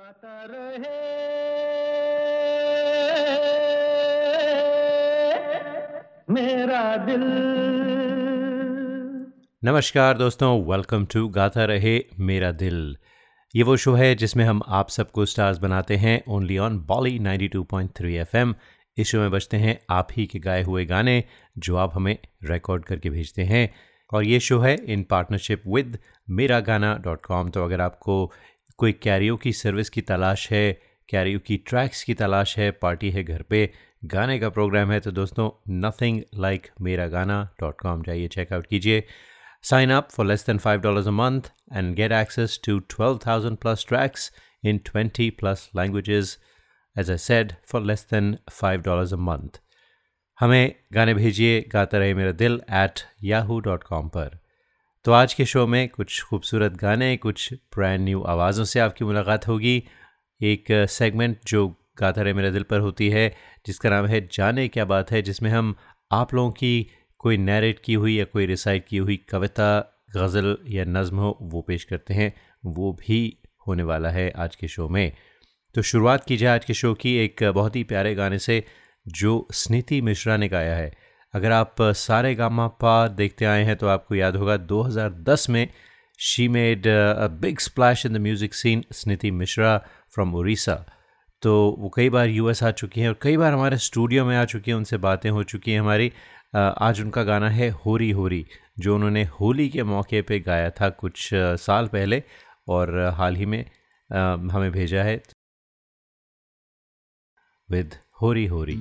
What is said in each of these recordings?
गाता रहे। मेरा दिल। नमस्कार दोस्तों वेलकम टू गाता रहे मेरा दिल। ये वो शो है जिसमें हम आप सबको स्टार्स बनाते हैं ओनली ऑन बॉली 92.3 एफएम इस शो में बजते हैं आप ही के गाए हुए गाने, जो आप हमें रिकॉर्ड करके भेजते हैं। और ये शो है इन पार्टनरशिप विद मेरा गाना डॉट कॉम तो अगर आपको कोई कैरियो की सर्विस की तलाश है, कैरियो की ट्रैक्स की तलाश है, पार्टी है घर पे, गाने का प्रोग्राम है तो दोस्तों nothing like Mera Gaana dot com जाइए चेकआउट कीजिए। Sign up for less than five dollars a month and get access to twelve thousand plus tracks in twenty plus languages as I said for less than five dollars a month हमें गाने भेजिए, गाता रहे मेरा दिल at Yahoo dot com पर। तो आज के शो में कुछ खूबसूरत गाने, कुछ ब्रांड न्यू आवाज़ों से आपकी मुलाकात होगी। एक सेगमेंट जो गाता रहे मेरे दिल पर होती है, जिसका नाम है जाने क्या बात है, जिसमें हम आप लोगों की कोई नैरेट की हुई या कोई रिसाइट की हुई कविता, गज़ल या नज़म हो, वो पेश करते हैं। वो भी होने वाला है आज के शो में। तो शुरुआत की जाए आज के शो की एक बहुत ही प्यारे गाने से, जो स्नीति मिश्रा ने गाया है। अगर आप सारे गामा पा देखते आए हैं तो आपको याद होगा 2010 में she made a big splash in the music scene Sniti Mishra from Orissa तो वो कई बार यूएस आ चुकी हैं और कई बार हमारे स्टूडियो में आ चुकी हैं, उनसे बातें हो चुकी हैं हमारी। आज उनका गाना है होरी होरी, जो उन्होंने होली के मौके पे गाया था कुछ साल पहले और हाल ही में हमें भेजा है। विद होरी होरी।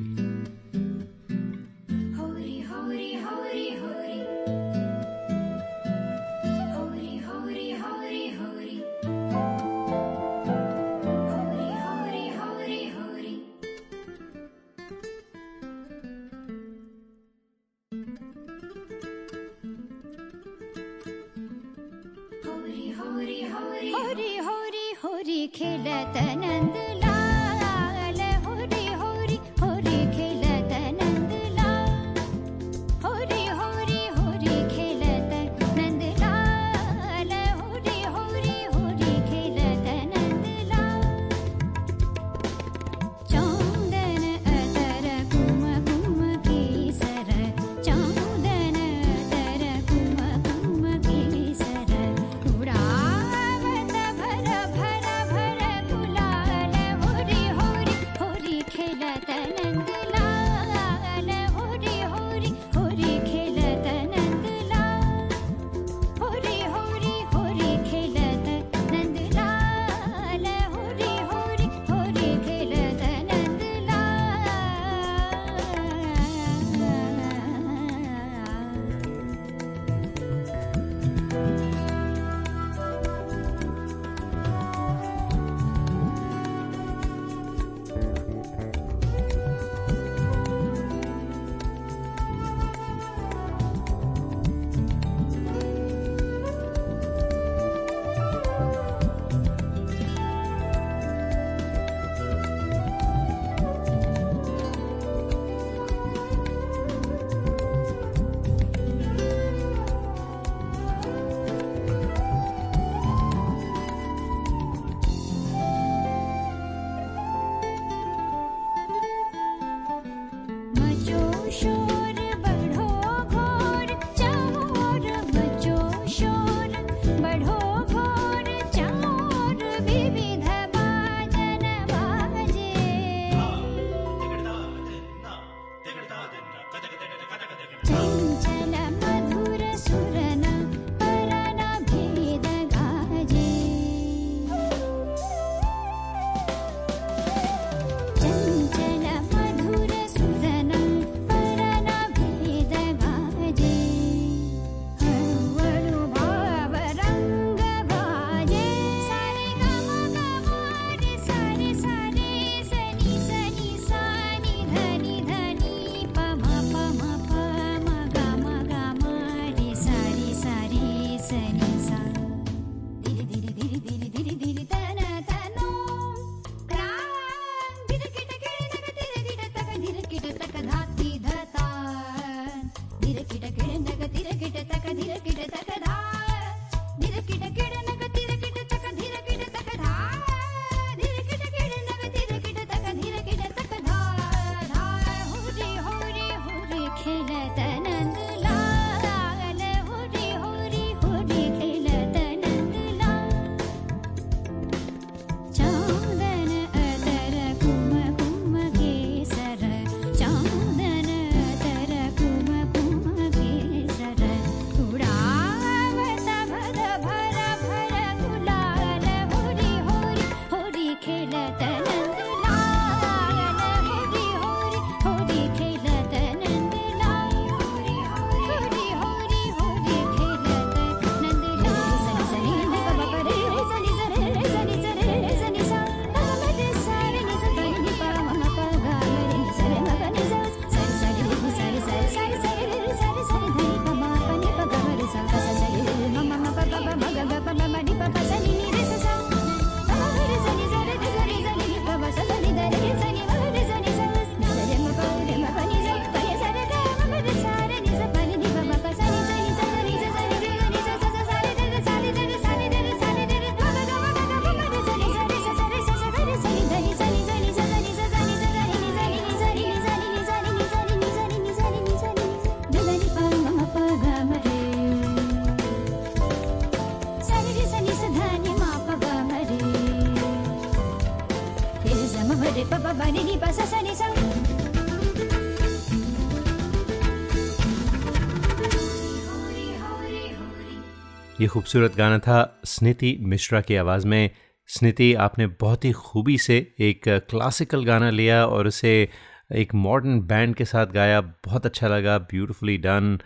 खूबसूरत गाना था स्निति मिश्रा की आवाज़ में। स्निति, आपने बहुत ही खूबी से एक क्लासिकल गाना लिया और उसे एक मॉडर्न बैंड के साथ गाया। बहुत अच्छा लगा, beautifully done.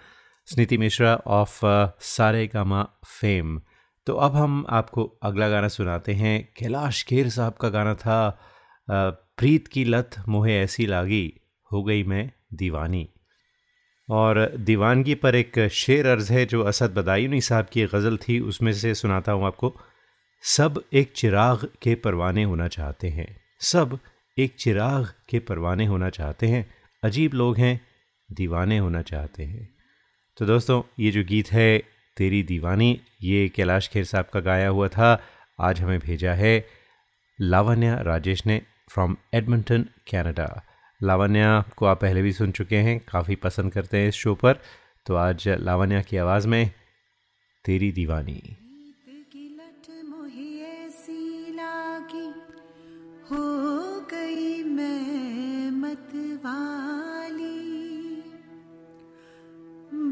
Sniti Mishra of Sare Gama fame. तो अब हम आपको अगला गाना सुनाते हैं। कैलाश खेर साहब का गाना था प्रीत की लत मोहे ऐसी लागी, हो गई मैं दीवानी। और दीवानगी पर एक शेर अर्ज़ है जो असद बदायूनी साहब की गज़ल थी, उसमें से सुनाता हूँ आपको। सब एक चिराग के परवाने होना चाहते हैं। सब एक चिराग के परवाने होना चाहते हैं। अजीब लोग हैं, दीवाने होना चाहते हैं। तो दोस्तों, ये जो गीत है, तेरी दीवानी, ये कैलाश खेर साहब का गाया हुआ था। आज हमें भेजा है लावण्या राजेश ने फ्रॉम एडमंटन कनाडा लावण्या को आप पहले भी सुन चुके हैं, काफ़ी पसंद करते हैं इस शो पर। तो आज लावण्या की आवाज़ में, तेरी दीवानी।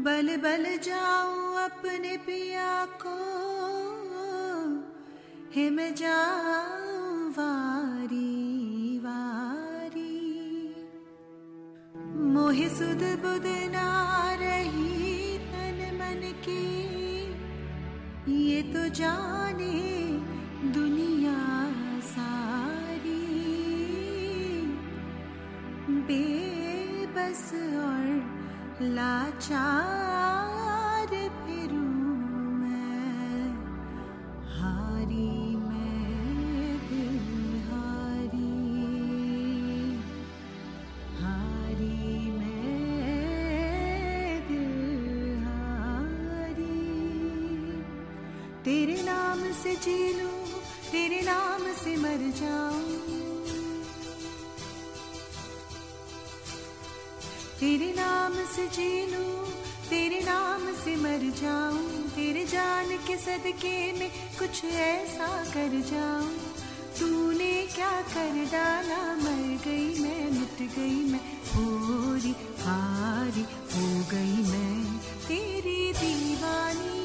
बल बल जाऊँ अपने पिया को हिम जाऊँ वारी। मोहि सुध बुध ना रही तन मन की। ये तो जाने दुनिया सारी। बेबस और लाचार। जी लूँ तेरे नाम से मर जाऊँ। तेरे नाम से जी लूँ तेरे नाम से मर जाऊँ। तेरे जान के सदके में कुछ ऐसा कर जाऊँ। तूने क्या कर डाला? मर गई मैं, मिट गई मैं पूरी हारी हो गई मैं। तेरी दीवानी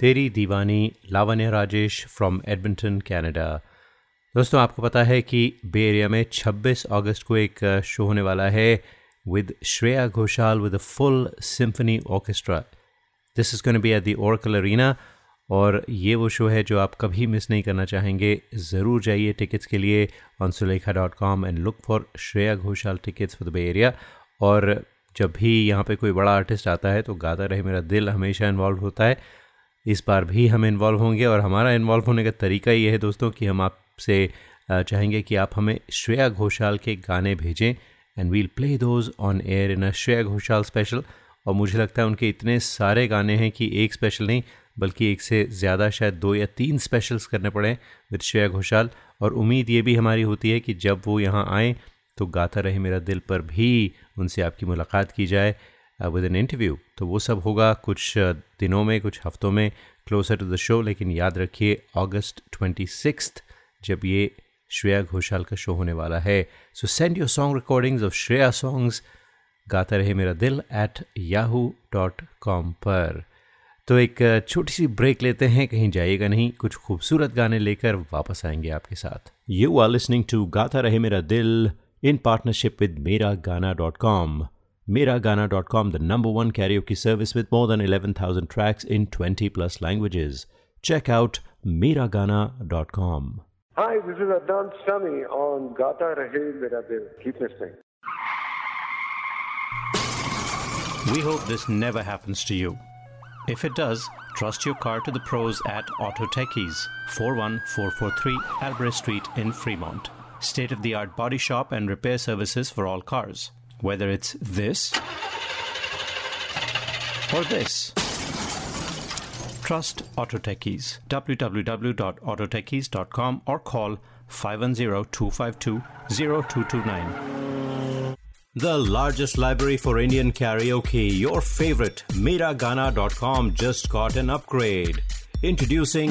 तेरी दीवानी, Lavanya Rajesh from Edmonton Canada दोस्तों, आपको पता है कि बे एरिया में 26 अगस्त को एक शो होने वाला है with Shreya Ghoshal with a full symphony orchestra this is going be at the Oracle Arena और ये वो शो है जो आप कभी मिस नहीं करना चाहेंगे। ज़रूर जाइए टिकट्स के लिए on Sulekha dot com and look for Shreya Ghoshal tickets for the Bay Area और जब भी यहाँ पे कोई बड़ा आर्टिस्ट आता है तो गाता रहे, मेरा दिल हमेशा इन्वॉल्व होता है। इस बार भी हम इन्वॉल्व होंगे और हमारा इन्वॉल्व होने का तरीका ये है दोस्तों कि हम आपसे चाहेंगे कि आप हमें श्रेया घोषाल के गाने भेजें and we'll play those on air in a Shreya Ghoshal special और मुझे लगता है उनके इतने सारे गाने हैं कि एक स्पेशल नहीं, बल्कि एक से ज़्यादा शायद दो या तीन स्पेशल्स करने पड़े विद श्रेया घोषाल. और उम्मीद ये भी हमारी होती है कि जब वो यहाँ आएँ तो गाता रहे मेरा दिल पर भी उनसे आपकी मुलाकात की जाए. विद एन इंटरव्यू तो वो सब होगा कुछ uh, दिनों में कुछ हफ्तों में क्लोजर टू द शो लेकिन याद रखिए अगस्त ट्वेंटी जब ये श्रेया घोषाल का शो होने वाला है। So send your song recordings of Shreya songs गाता रहे मेरा दिल एट याहू डॉट कॉम पर। तो एक uh, छोटी सी ब्रेक लेते हैं कहीं जाइएगा नहीं कुछ खूबसूरत गाने लेकर वापस आएँगे आपके साथ। यू आर लिसनिंग टू गाता रहे मेरा दिल इन partnership with Mera Gaana dot Miragana.com. Miragana.com, the number one karaoke service with more than 11,000 tracks in 20 plus languages. Check out Miragana.com. Hi, this is Adnan Sami on Gata Rahe Mera Dil. Keep listening. We hope this never happens to you. If it does, trust your car to the pros at Auto Techies, 41443 Albrecht Street in Fremont. State of the art body shop and repair services for all cars. Whether it's this or this. Trust Auto Techies. www.autotechies.com or call 510-252-0229. The largest library for Indian karaoke, your favorite, Miragana.com just got an upgrade. Introducing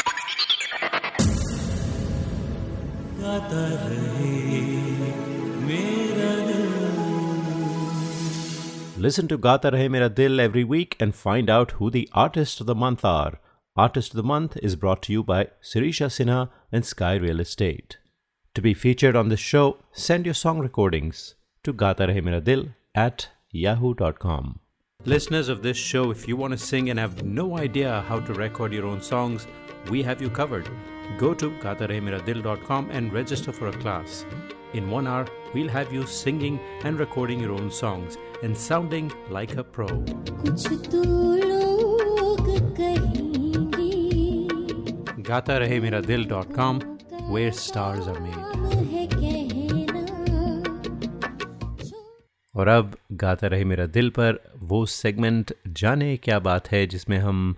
Listen to Gata Rahe Mera Dil every week and find out who the artists of the month are. Artist of the Month is brought to you by Sirisha Sinha and Sky Real Estate. To be featured on this show, send your song recordings to Gata Rahe Mera Dil at yahoo.com. Listeners of this show, if you want to sing and have no idea how to record your own songs, we have you covered. Go to gatarehmeradil.com and register for a class. In one hour, we'll have you singing and recording your own songs and sounding like a pro. तो gatarehmeradil.com, where stars are made. है और अब गाता रहे मेरा दिल पर वो सेगमेंट जाने क्या बात है जिसमें हम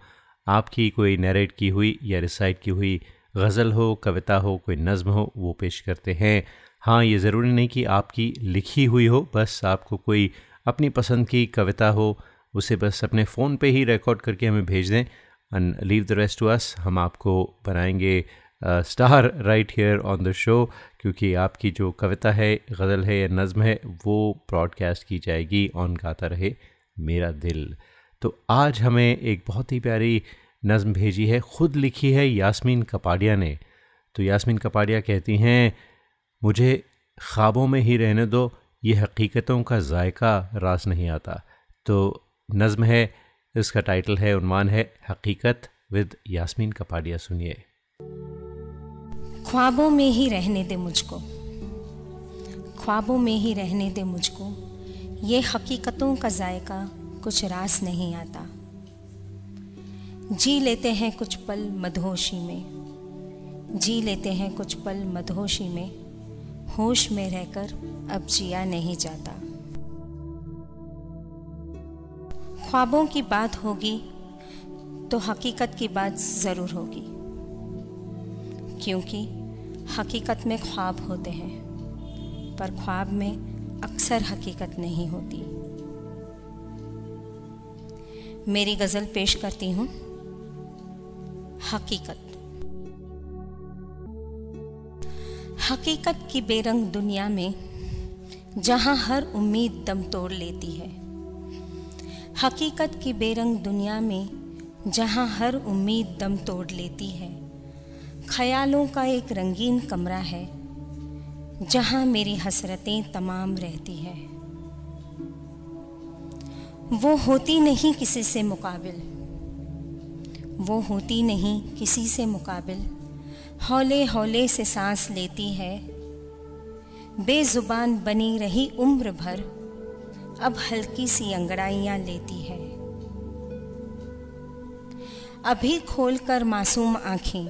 आपकी कोई नरेट की हुई या रिसाइट की हुई गज़ल हो, कविता हो, कोई नज़म हो, वो पेश करते हैं। हाँ ये ज़रूरी नहीं कि आपकी लिखी हुई हो, बस आपको कोई अपनी पसंद की कविता हो, उसे बस अपने फ़ोन पे ही रिकॉर्ड करके हमें भेज दें। And leave the rest to us हम आपको बनाएँगे star right here on the show क्योंकि आपकी जो कविता है, गज़ल है या नज़म है, वो ब्रॉडकास्ट की जाएगी ऑन गाता रहे मेरा दिल। तो आज हमें एक बहुत ही प्यारी नज़म भेजी है, ख़ुद लिखी है यास्मीन कपाड़िया ने। तो यास्मीन कपाड़िया कहती हैं, मुझे ख्वाबों में ही रहने दो, ये हकीकतों का जायका रास नहीं आता। तो नज़म है, इसका टाइटल है उन्वान है, हकीकत विद यास्मीन कपाड़िया सुनिए। ख्वाबों में ही रहने दे मुझको। ख्वाबों में ही रहने दे मुझको। ये हकीकतों का जायका कुछ रास नहीं आता। जी लेते हैं कुछ पल मदहोशी में। जी लेते हैं कुछ पल मदहोशी में। होश में रहकर अब जिया नहीं जाता। ख्वाबों की बात होगी तो हकीकत की बात ज़रूर होगी। क्योंकि हकीकत में ख्वाब होते हैं, पर ख्वाब में अक्सर हकीकत नहीं होती। मेरी गज़ल पेश करती हूँ। हकीकत। हकीकत की बेरंग दुनिया में जहाँ हर उम्मीद दम तोड़ लेती है। हकीकत की बेरंग दुनिया में जहाँ हर उम्मीद दम तोड़ लेती है। ख्यालों का एक रंगीन कमरा है, जहाँ मेरी हसरतें तमाम रहती है। वो होती नहीं किसी से मुकाबिल। वो होती नहीं किसी से मुकाबिल। हौले हौले से सांस लेती है। बेजुबान बनी रही उम्र भर, अब हल्की सी अंगड़ाइयाँ लेती है। अभी खोलकर मासूम आँखें,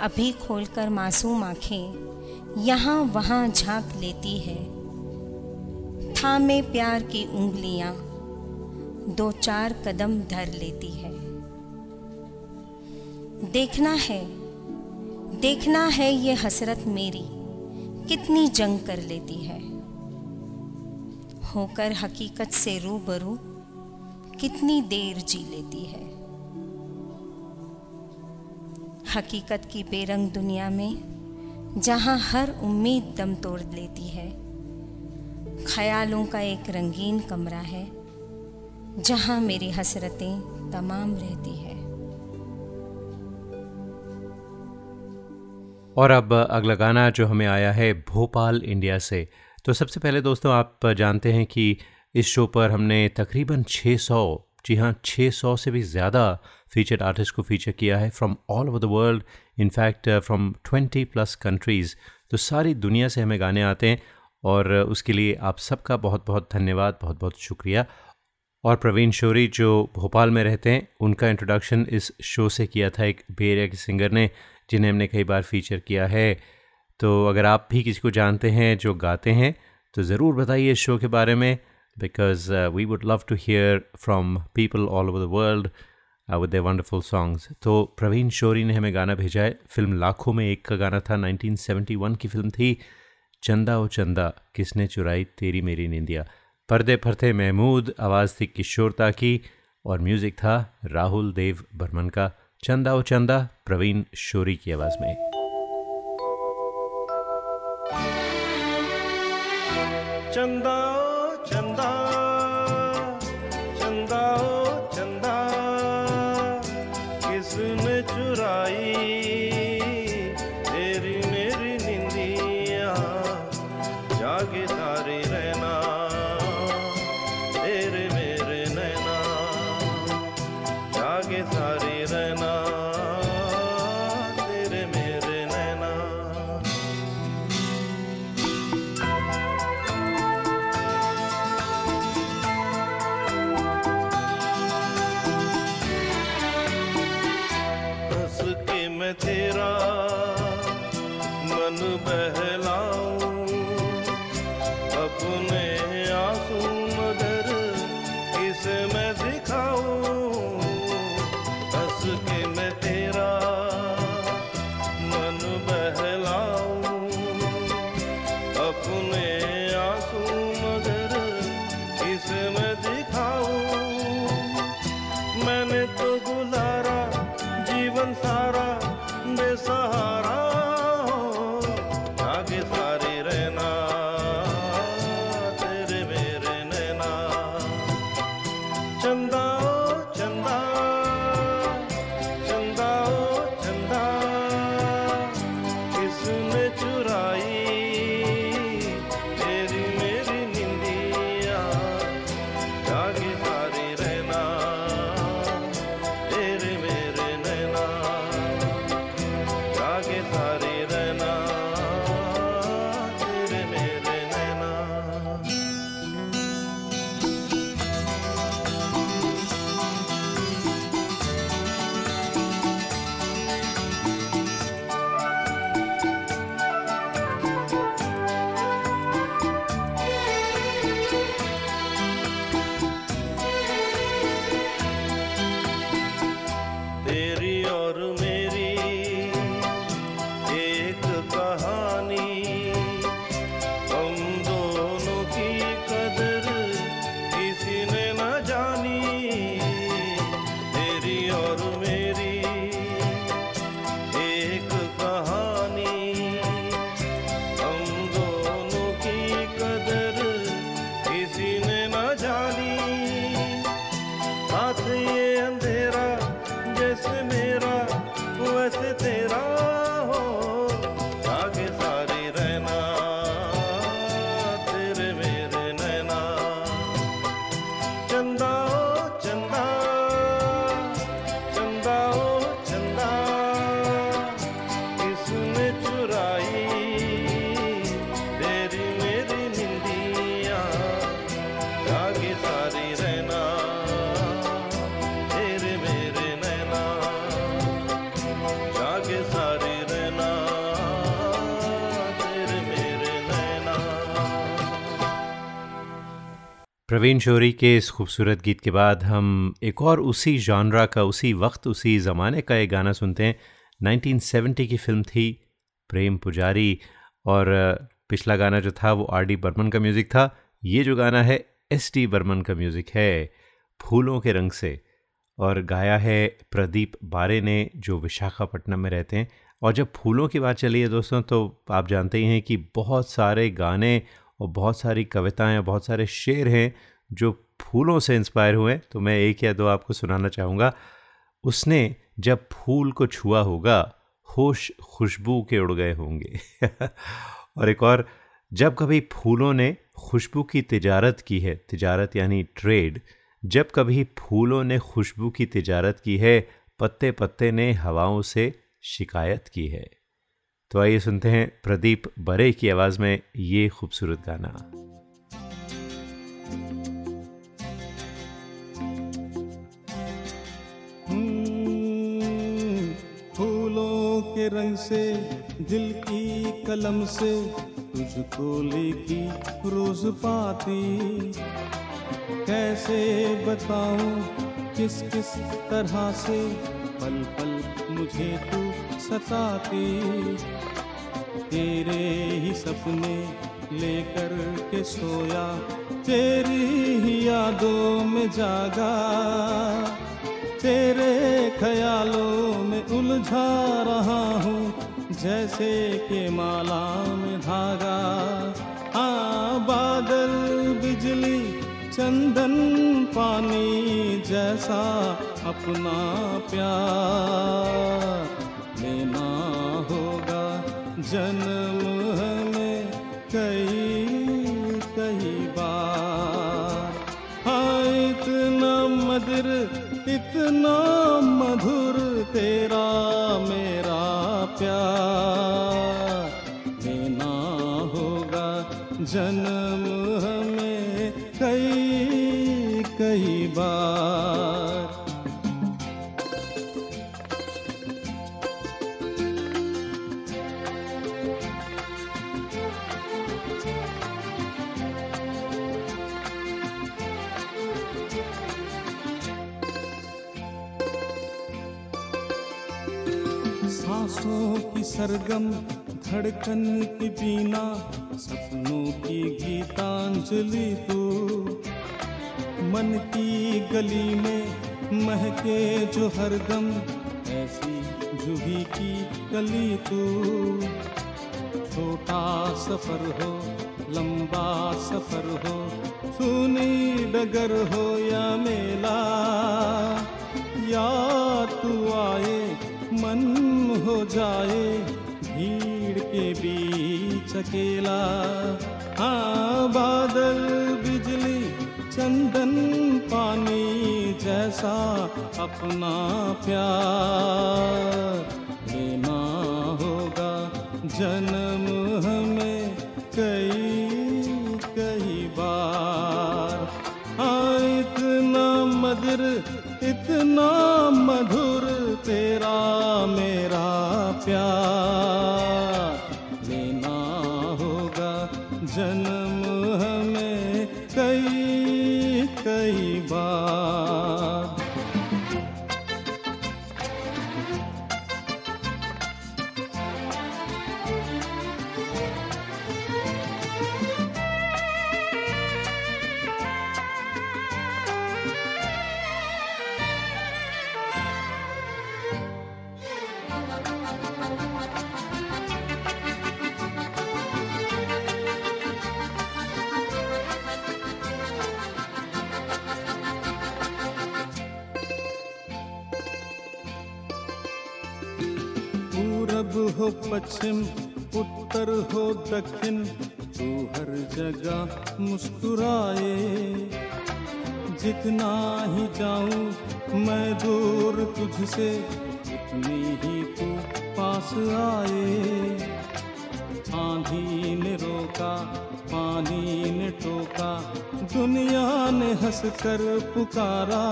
अभी खोलकर मासूम आँखें, यहाँ वहाँ झाँक लेती है। थामे प्यार की उंगलियाँ, दो चार कदम धर लेती है। देखना है देखना है ये हसरत मेरी, कितनी जंग कर लेती है। होकर हकीकत से रूबरू कितनी देर जी लेती है। हकीकत की बेरंग दुनिया में जहाँ हर उम्मीद दम तोड़ लेती है, ख्यालों का एक रंगीन कमरा है, जहाँ मेरी हसरतें तमाम रहती है। और अब अगला गाना जो हमें आया है, भोपाल, इंडिया से। तो सबसे पहले दोस्तों, आप जानते हैं कि इस शो पर हमने तकरीबन 600 जी हाँ 600 से भी ज़्यादा फीचर्ड आर्टिस्ट को फीचर किया है from all over the world in fact from 20 plus countries तो सारी दुनिया से हमें गाने आते हैं और उसके लिए आप सबका बहुत बहुत धन्यवाद बहुत बहुत शुक्रिया। और प्रवीण शोरी जो भोपाल में रहते हैं, उनका इंट्रोडक्शन इस शो से किया था। एक बे एरिया के सिंगर ने जिन्हें हमने कई बार फीचर किया है। तो अगर आप भी किसी को जानते हैं, जो गाते हैं तो ज़रूर बताइए इस शो के बारे में because we would love to hear from people all over the world with the wonderful songs तो प्रवीण शोरी ने हमें गाना भेजा है। फ़िल्म लाखों में एक का गाना था 1971 की फ़िल्म थी, चंदा ओ चंदा, किसने चुराई तेरी मेरी निंदिया? पर्दे पर थे महमूद, आवाज़ थी किशोरता की, और म्यूज़िक था राहुल देव बर्मन का। चंदा ओ चंदा प्रवीण शोरी की आवाज़ में। चंदा ओ चंदा चंदा ओ प्रवीण शोरी के इस खूबसूरत गीत के बाद हम एक और उसी जॉनरा का, उसी वक्त, उसी ज़माने का एक गाना सुनते हैं। 1970 की फ़िल्म थी, प्रेम पुजारी। और पिछला गाना जो था वो आर डी बर्मन का म्यूज़िक था। ये जो गाना है, एस टी बर्मन का म्यूज़िक है, फूलों के रंग से। और गाया है प्रदीप बारे ने, जो विशाखापट्टनम में रहते हैं। और जब फूलों की बात चली है दोस्तों तो आप जानते ही हैं कि बहुत सारे गाने और बहुत सारी कविताएँ बहुत सारे शेर हैं जो फूलों से इंस्पायर हुए तो मैं एक या दो आपको सुनाना चाहूँगा। उसने जब फूल को छुआ होगा, होश खुशबू के उड़ गए होंगे। और एक और, जब कभी फूलों ने खुशबू की तिजारत की है, तिजारत यानी ट्रेड जब कभी फूलों ने खुशबू की तिजारत की है पत्ते पत्ते ने हवाओं से शिकायत की है। तो आइए सुनते हैं प्रदीप बरे की आवाज़ में ये खूबसूरत गाना। के के रंग से, दिल की कलम से तुझको लिखी रोज पाती। कैसे बताऊँ, किस किस तरह से पल पल मुझे तू सताती। तेरे ही सपने लेकर के सोया, तेरी ही यादों में जागा। तेरे ख्यालों में उलझा रहा हूँ, जैसे के माला में धागा। हाँ बादल, बिजली, चंदन, पानी जैसा अपना प्यार। लेना होगा। जन्म हमें कई कई बार हाँ इतना मधुर इतना मधुर तेरा मेरा प्यार। लेना होगा जन्म सांसों की सरगम, धड़कन की बीना, सपनों की गीतांजलि तू मन की गली में महके जो हरदम, ऐसी जूही की कली तू। छोटा सफ़र हो, लंबा सफ़र हो, सुनी डगर हो या मेला। या तू आए हो जाए भीड़ के बीच अकेला। हाँ बादल, बिजली, चंदन, पानी जैसा अपना प्यार। लेना होगा जन्म हमें कई कई बार। हाँ इतना मधुर इतना प्यार पूरब हो पश्चिम, उत्तर हो दक्षिण। तू हर जगह मुस्कुराए। जितना ही जाऊँ मैं दूर तुझसे, उतनी ही तू पास आए। आंधी ने रोका, पानी ने टोका, दुनिया ने हंस कर पुकारा।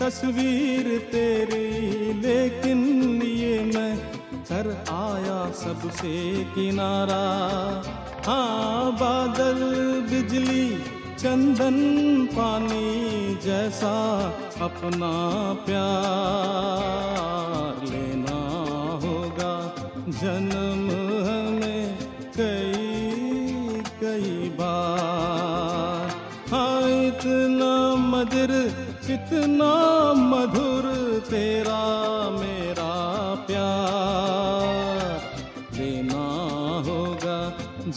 तस्वीर तेरी, लेकिन कर आया सबसे किनारा। हाँ बादल, बिजली, चंदन, पानी जैसा अपना प्यार लेना होगा। जन्म हमें कई कई बार। हाँ इतना मधुर इतना मधुर तेरा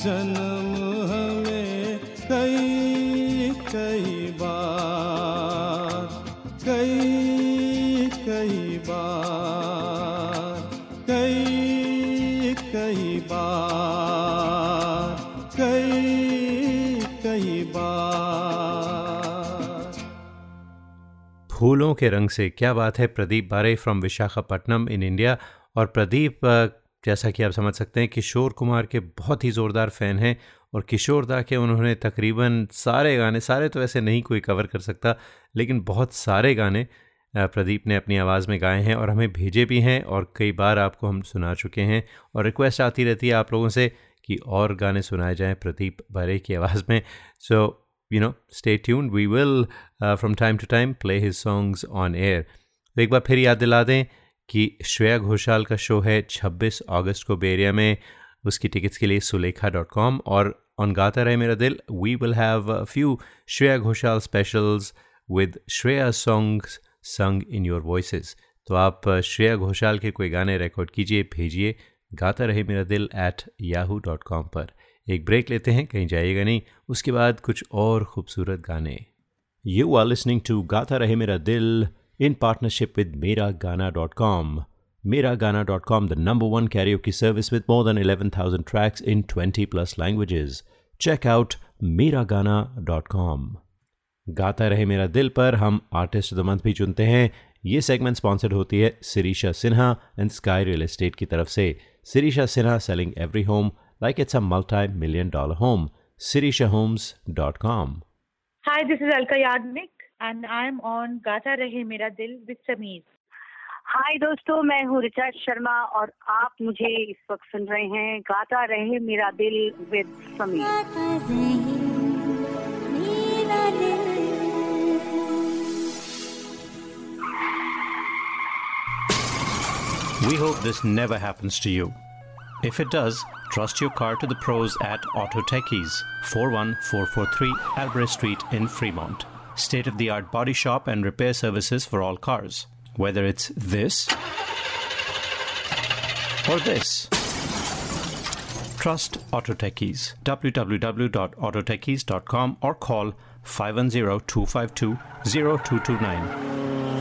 जन्म हमें कई कई बार, कई कई बार, कई कई बार, कई कई बार। फूलों के रंग से क्या बात है? प्रदीप बारे फ्रॉम विशाखापट्टनम इन इंडिया और प्रदीप जैसा कि आप समझ सकते हैं, किशोर कुमार के बहुत ही ज़ोरदार फ़ैन हैं और किशोर दा के उन्होंने तकरीबन सारे गाने, सारे तो ऐसे नहीं कोई कवर कर सकता, लेकिन बहुत सारे गाने प्रदीप ने अपनी आवाज़ में गाए हैं और हमें भेजे भी हैं और कई बार आपको हम सुना चुके हैं और रिक्वेस्ट आती रहती है आप लोगों से कि और गाने सुनाए जाएँ प्रदीप बरे की आवाज़ में। So you know stay tune we will from time to time play his songs on air तो एक बार फिर याद दिला दें कि श्रेया घोषाल का शो है 26 अगस्त को बेरिया में। उसकी टिकट्स के लिए सुलेखा डॉट कॉम और on Gata Rahe Mera Dil we will have few Shreya Ghoshal specials with Shreya songs sung in your voice तो आप श्रेया घोषाल के कोई गाने रिकॉर्ड कीजिए, भेजिए, गाता रहे मेरा दिल एट याहू डॉट कॉम पर। एक ब्रेक लेते हैं, कहीं जाइएगा नहीं। उसके बाद कुछ और खूबसूरत गाने। यू आर लिसनिंग टू गाता रहे मेरा दिल इन पार्टनरशिप विद मेरा गाना dot com Mera Gana dot com the number one carrier की service with more than eleven thousand tracks in twenty plus languages check out Mera Gana dot com गाता रहे मेरा दिल पर, हम आर्टिस्ट द मंथ भी चुनते हैं। ये सेगमेंट स्पॉन्सर्ड होती है Sirisha Sinha and Sky Real Estate की तरफ़ से। Sirisha Sinha selling every home like it's a multi million dollar home Sirisha Homes dot com hi this is Alka Yagnik and I'm on Gata Rahe Mera Dil with Sameer. Hi दोस्तों मैं हूँ ऋचा शर्मा और आप मुझे इस वक्त सुन रहे हैं गाता रहे मेरा दिल with Sameer We hope this never happens to you. If it does, trust your car to the pros at Auto Techies, 41443 Albrecht Street in Fremont. State of the art body shop and repair services for all cars. Whether it's this or this. Trust Auto Techies. www.autotechies.com or call 510 252 0229.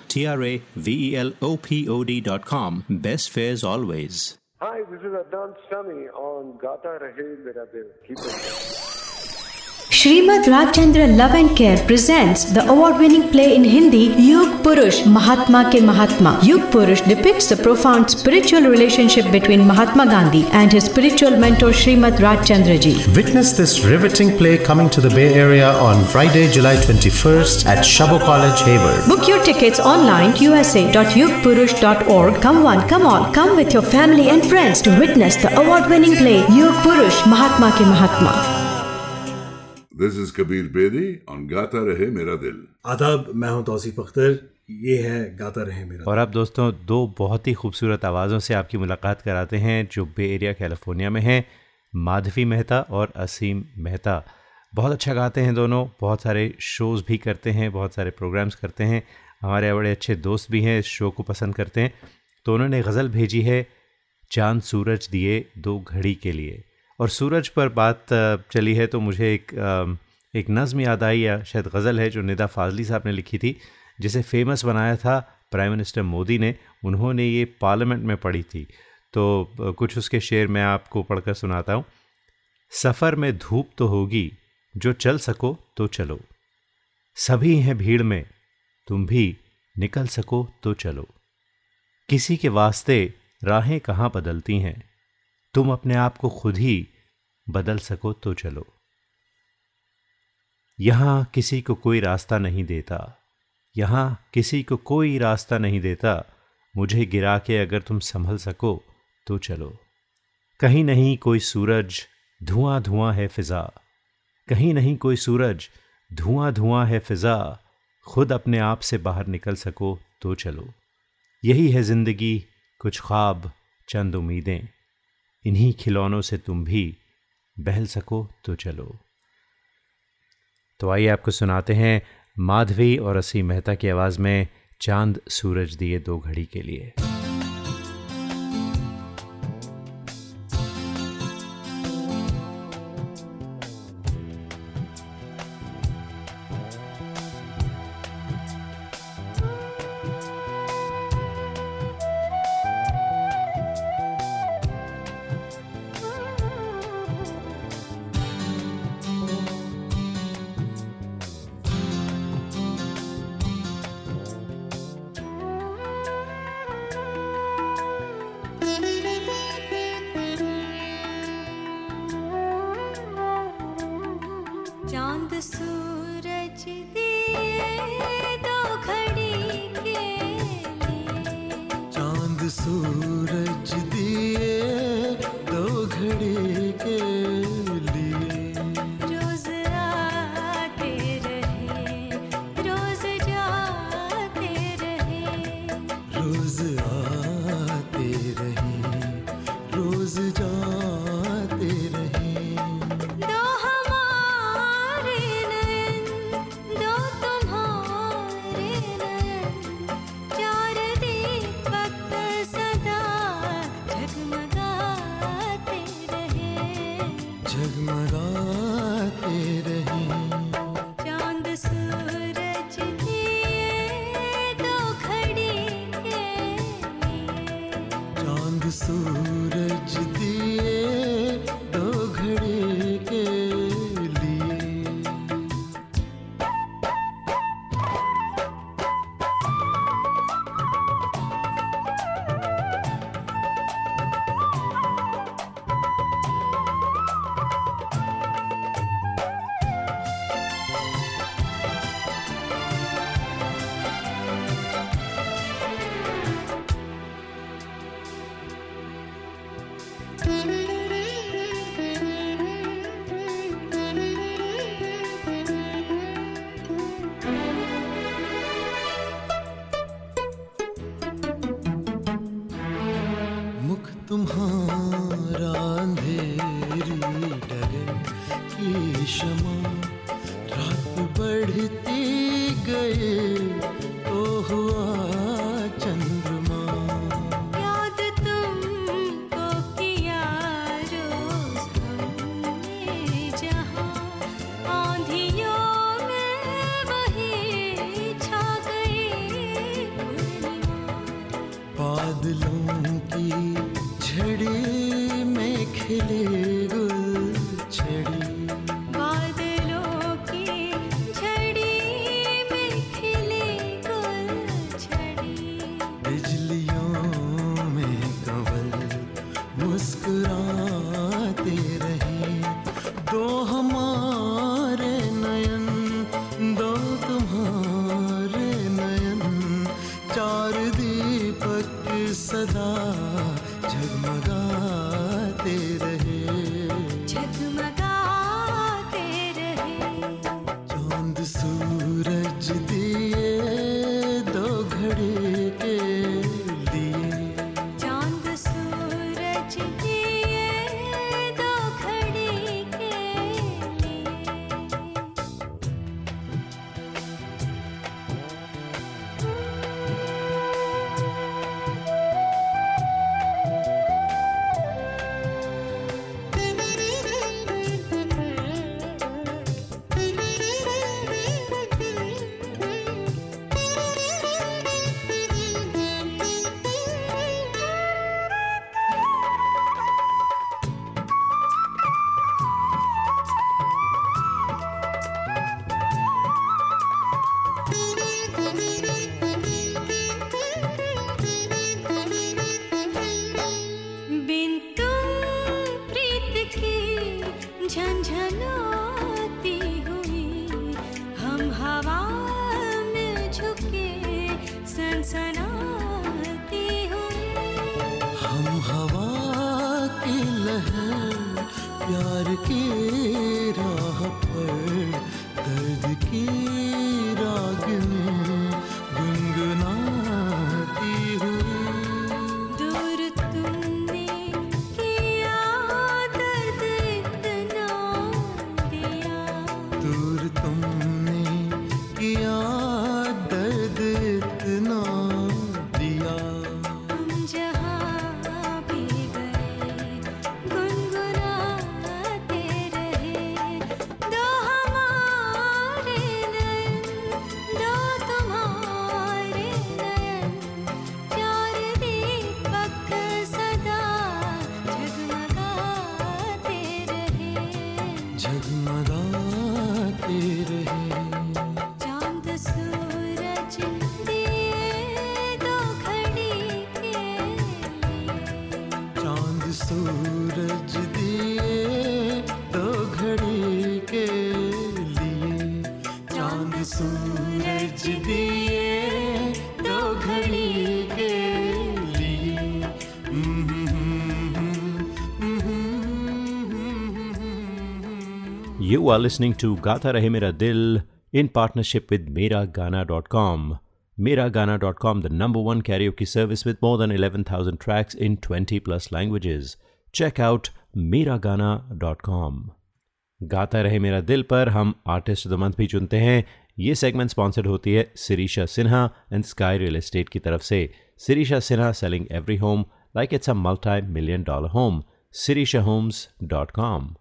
T R A V E L O P O D.com. Best fares always. Hi, this is Adnan Sami on Gata Rahe Mera Dil. Keep it. Srimad Rajchandra Love and Care presents the award-winning play in Hindi Yug Purush Mahatma Ke Mahatma. Yug Purush depicts the profound spiritual relationship between Mahatma Gandhi and his spiritual mentor Srimad Rajchandra ji. Witness this riveting play coming to the Bay Area on Friday, July 21st at Shabo College, Hayward. Book your tickets online usa.yugpurush.org. Come one, come all, come with your family and friends to witness the award-winning play Yug Purush Mahatma Ke Mahatma. This is Kabir Bedi on Gata Rahe Mera Dil. आदाब मैं हूँ तौसीफ अख्तर। ये है गाता रहे मेरा और अब दोस्तों दो बहुत ही खूबसूरत आवाज़ों से आपकी मुलाकात कराते हैं जो बे एरिया कैलिफ़ोर्निया में हैं माधवी मेहता और असीम मेहता। बहुत अच्छा गाते हैं दोनों बहुत सारे शोज़ भी करते हैं बहुत सारे प्रोग्राम्स करते हैं। हमारे बड़े अच्छे दोस्त भी हैं इस शो को पसंद करते हैं। तो उन्होंने गज़ल भेजी है चाँद सूरज दिए दो घड़ी के लिए। और सूरज पर बात चली है तो मुझे एक एक नज़म याद आई, या शायद गज़ल है, जो निदा फाजली साहब ने लिखी थी, जिसे फ़ेमस बनाया था प्राइम मिनिस्टर मोदी ने। उन्होंने ये पार्लियामेंट में पढ़ी थी। तो कुछ उसके शेर मैं आपको पढ़कर सुनाता हूँ। सफ़र में धूप तो होगी, जो चल सको तो चलो। सभी हैं भीड़ में, तुम भी निकल सको तो चलो। किसी के वास्ते राहें कहाँ बदलती हैं? तुम अपने आप को खुद ही बदल सको तो चलो। यहाँ किसी को कोई रास्ता नहीं देता। यहाँ किसी को कोई रास्ता नहीं देता। मुझे गिरा के अगर तुम संभल सको तो चलो। कहीं नहीं कोई सूरज धुआँ धुआँ है फिजा। कहीं नहीं कोई सूरज धुआँ धुआँ है फिजा। खुद अपने आप से बाहर निकल सको तो चलो। यही है ज़िंदगी, कुछ ख्वाब, चंद उम्मीदें। इन्हीं खिलौनों से तुम भी बहल सको तो चलो। तो आइए आपको सुनाते हैं माधवी और असी मेहता की आवाज़ में चाँद सूरज दिए दो घड़ी के लिए। यू आर लिसनिंग टू गाता रहे मेरा दिल इन पार्टनरशिप विद मेरा गाना dot com Mera Gana dot com the number one carrier की service with more than eleven thousand tracks in twenty plus languages check out Mera Gana dot com गाता रहे मेरा दिल पर हम आर्टिस्ट द मंथ भी चुनते हैं। ये सेगमेंट स्पॉन्सर्ड होती है Sirisha Sinha and Sky Real Estate की तरफ़ से। Sirisha Sinha selling every home like it's a multi million dollar home Sirisha Homes dot com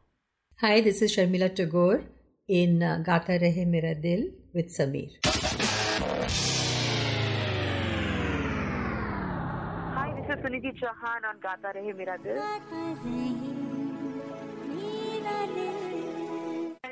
Hi, this is Sharmila Tagore in uh, Gata Rehe Mera Dil with Sameer. Hi, this is Suniti Chauhan on Gata Rehe Mera Dil.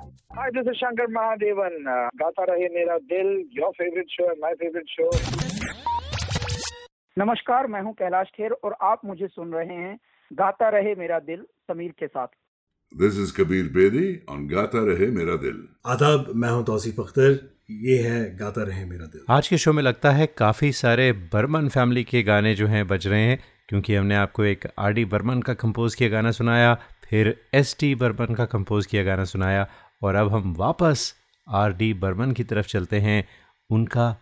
Hi, this is Shankar Mahadevan. Uh, गाता रहे मेरा दिल your favorite show and my favorite show. नमस्कार मैं हूँ कैलाश खेर और आप मुझे सुन रहे हैं गाता रहे मेरा दिल समीर के साथ This is Kabir Bedi on Gata Rahe Mera Dil. आदाब मैं हूँ तौसीफ अख्तर ये है गाता रहे मेरा दिल आज के शो में लगता है काफ़ी सारे बर्मन फैमिली के गाने जो हैं बज रहे हैं क्योंकि हमने आपको एक आर डी बर्मन का कंपोज किया गाना सुनाया फिर एस टी बर्मन का कंपोज किया गाना सुनाया और अब हम वापस आर डी बर्मन की तरफ़ चलते हैं। उनका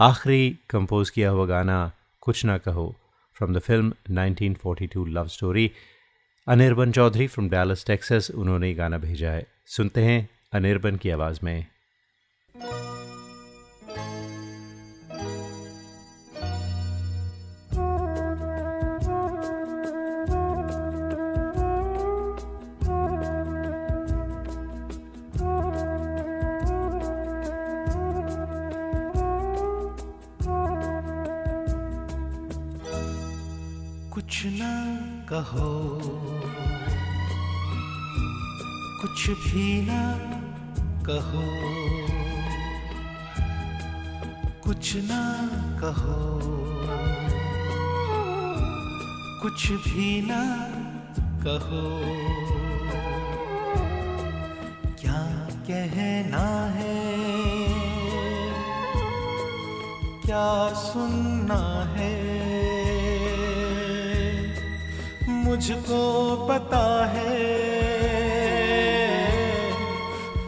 आखिरी कंपोज किया हुआ गाना, Kuch Na Kaho from the film 1942 love story Anirban Chowdhury from Dallas Texas उन्होंने गाना भेजा है। सुनते हैं अनिरबन की आवाज़ में। कुछ ना कहो। कुछ भी ना कहो। कुछ ना कहो। कुछ भी ना कहो। क्या कहना है? क्या सुनना मुझको पता है।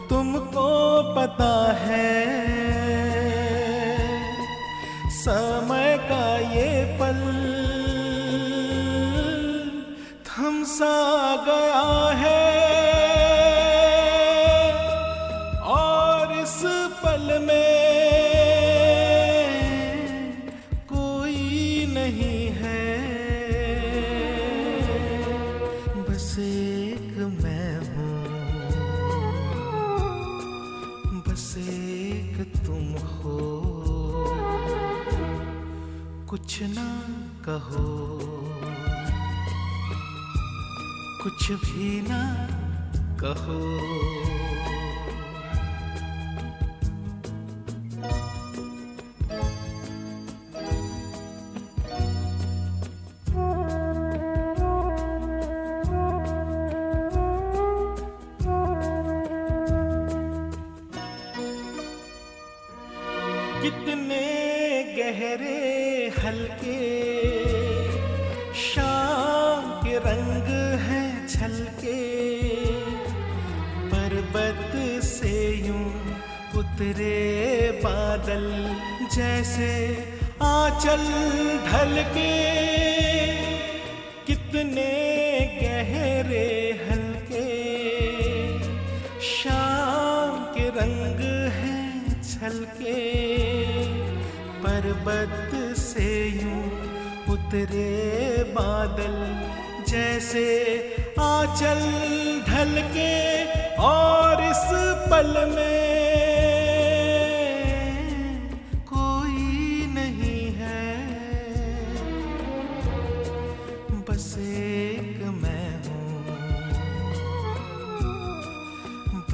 तुमको पता है। समय का ये पल थम सा गया है। कुछ ना कहो। कुछ भी ना कहो।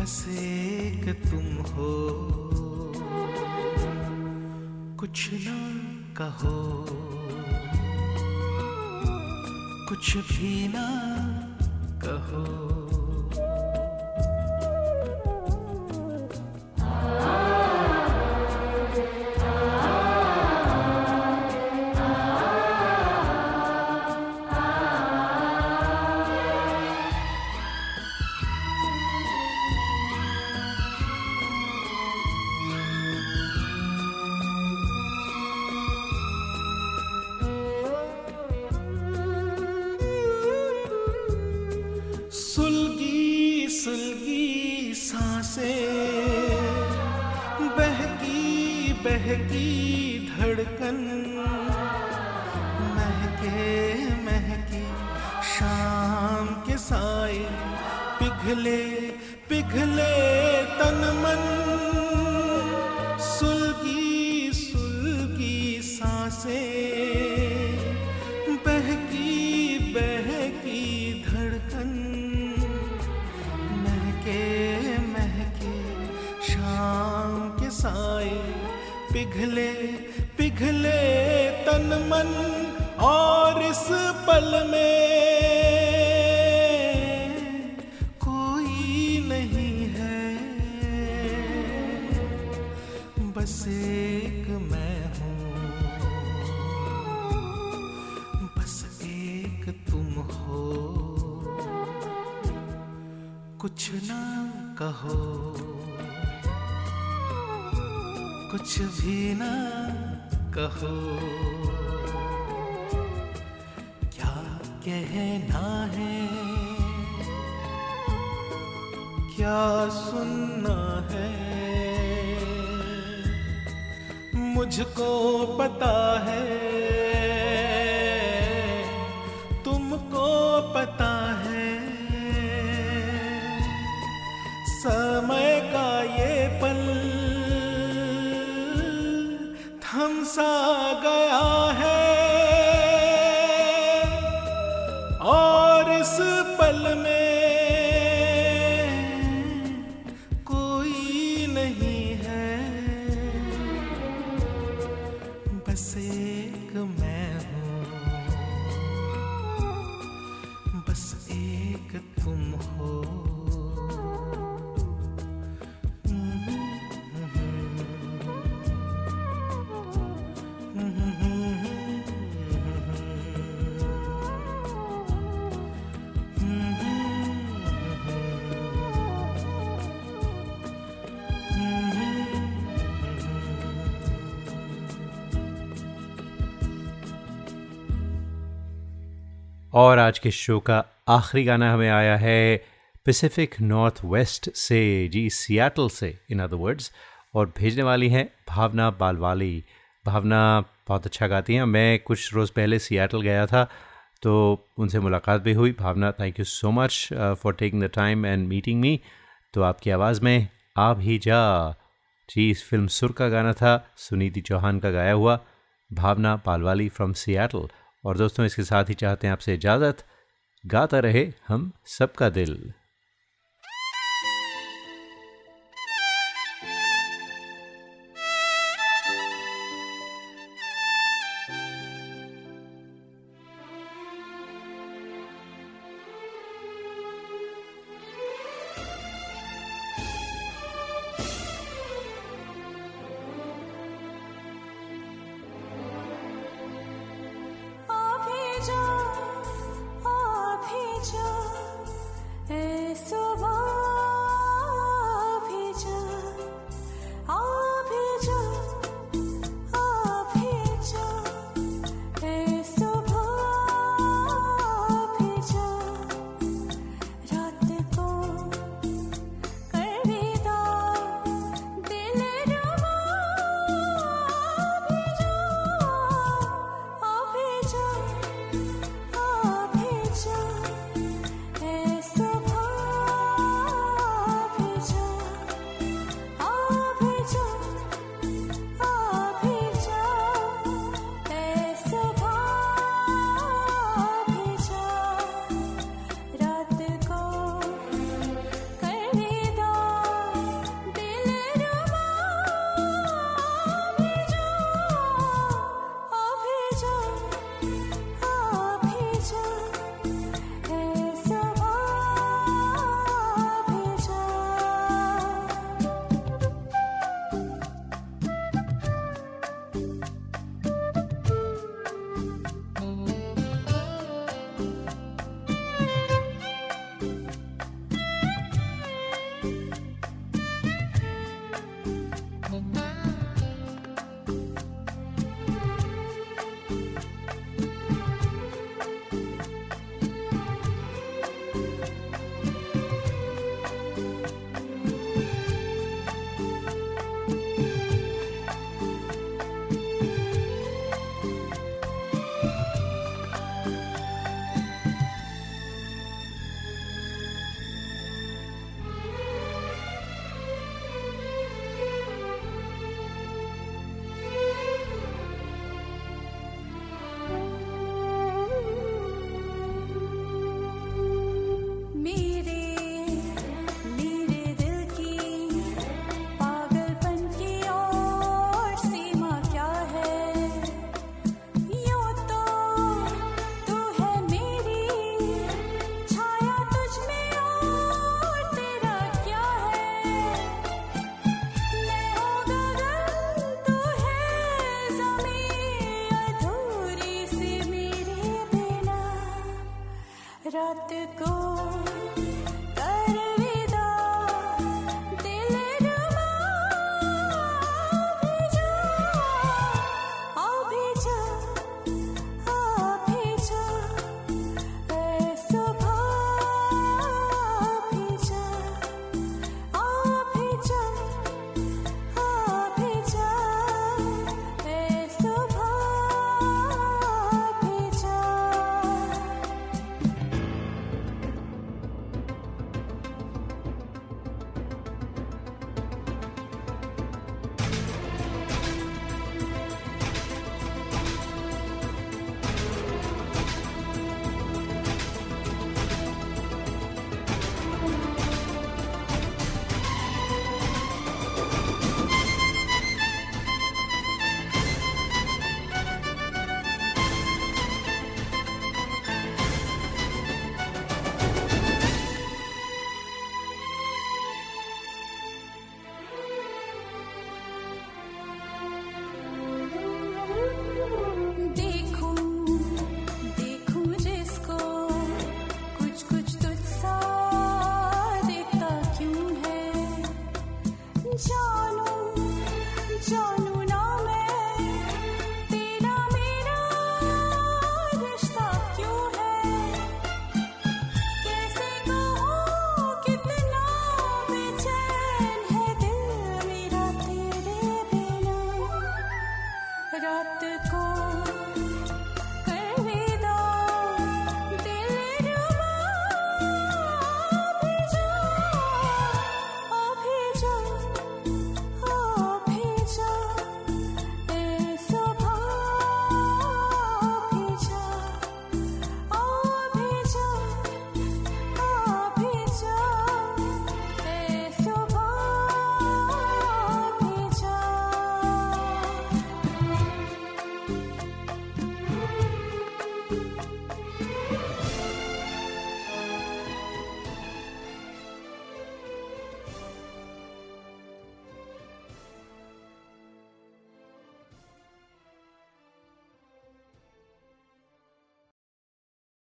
बस एक तुम हो। कुछ ना कहो। कुछ भी ना कहो। कुछ भी ना कहो। क्या कहना है? क्या सुनना है? मुझको पता है। सा गया है। और आज के शो का आखिरी गाना हमें आया है पैसिफिक नॉर्थ वेस्ट से, जी सियाटल से इन अदर वर्ड्स और भेजने वाली हैं भावना बालवाली। भावना बहुत अच्छा गाती हैं। मैं कुछ रोज़ पहले सियाटल गया था तो उनसे मुलाकात भी हुई। Bhavna thank you so much for taking the time and meeting me तो आपकी आवाज़ में, आप ही जा। जी, इस फ़िल्म सुर का गाना था, सुनीति चौहान का गाया हुआ, भावना पालवाली फ्रॉम सियाटल और दोस्तों इसके साथ ही चाहते हैं आपसे इजाज़त। गाता रहे हम सबका दिल।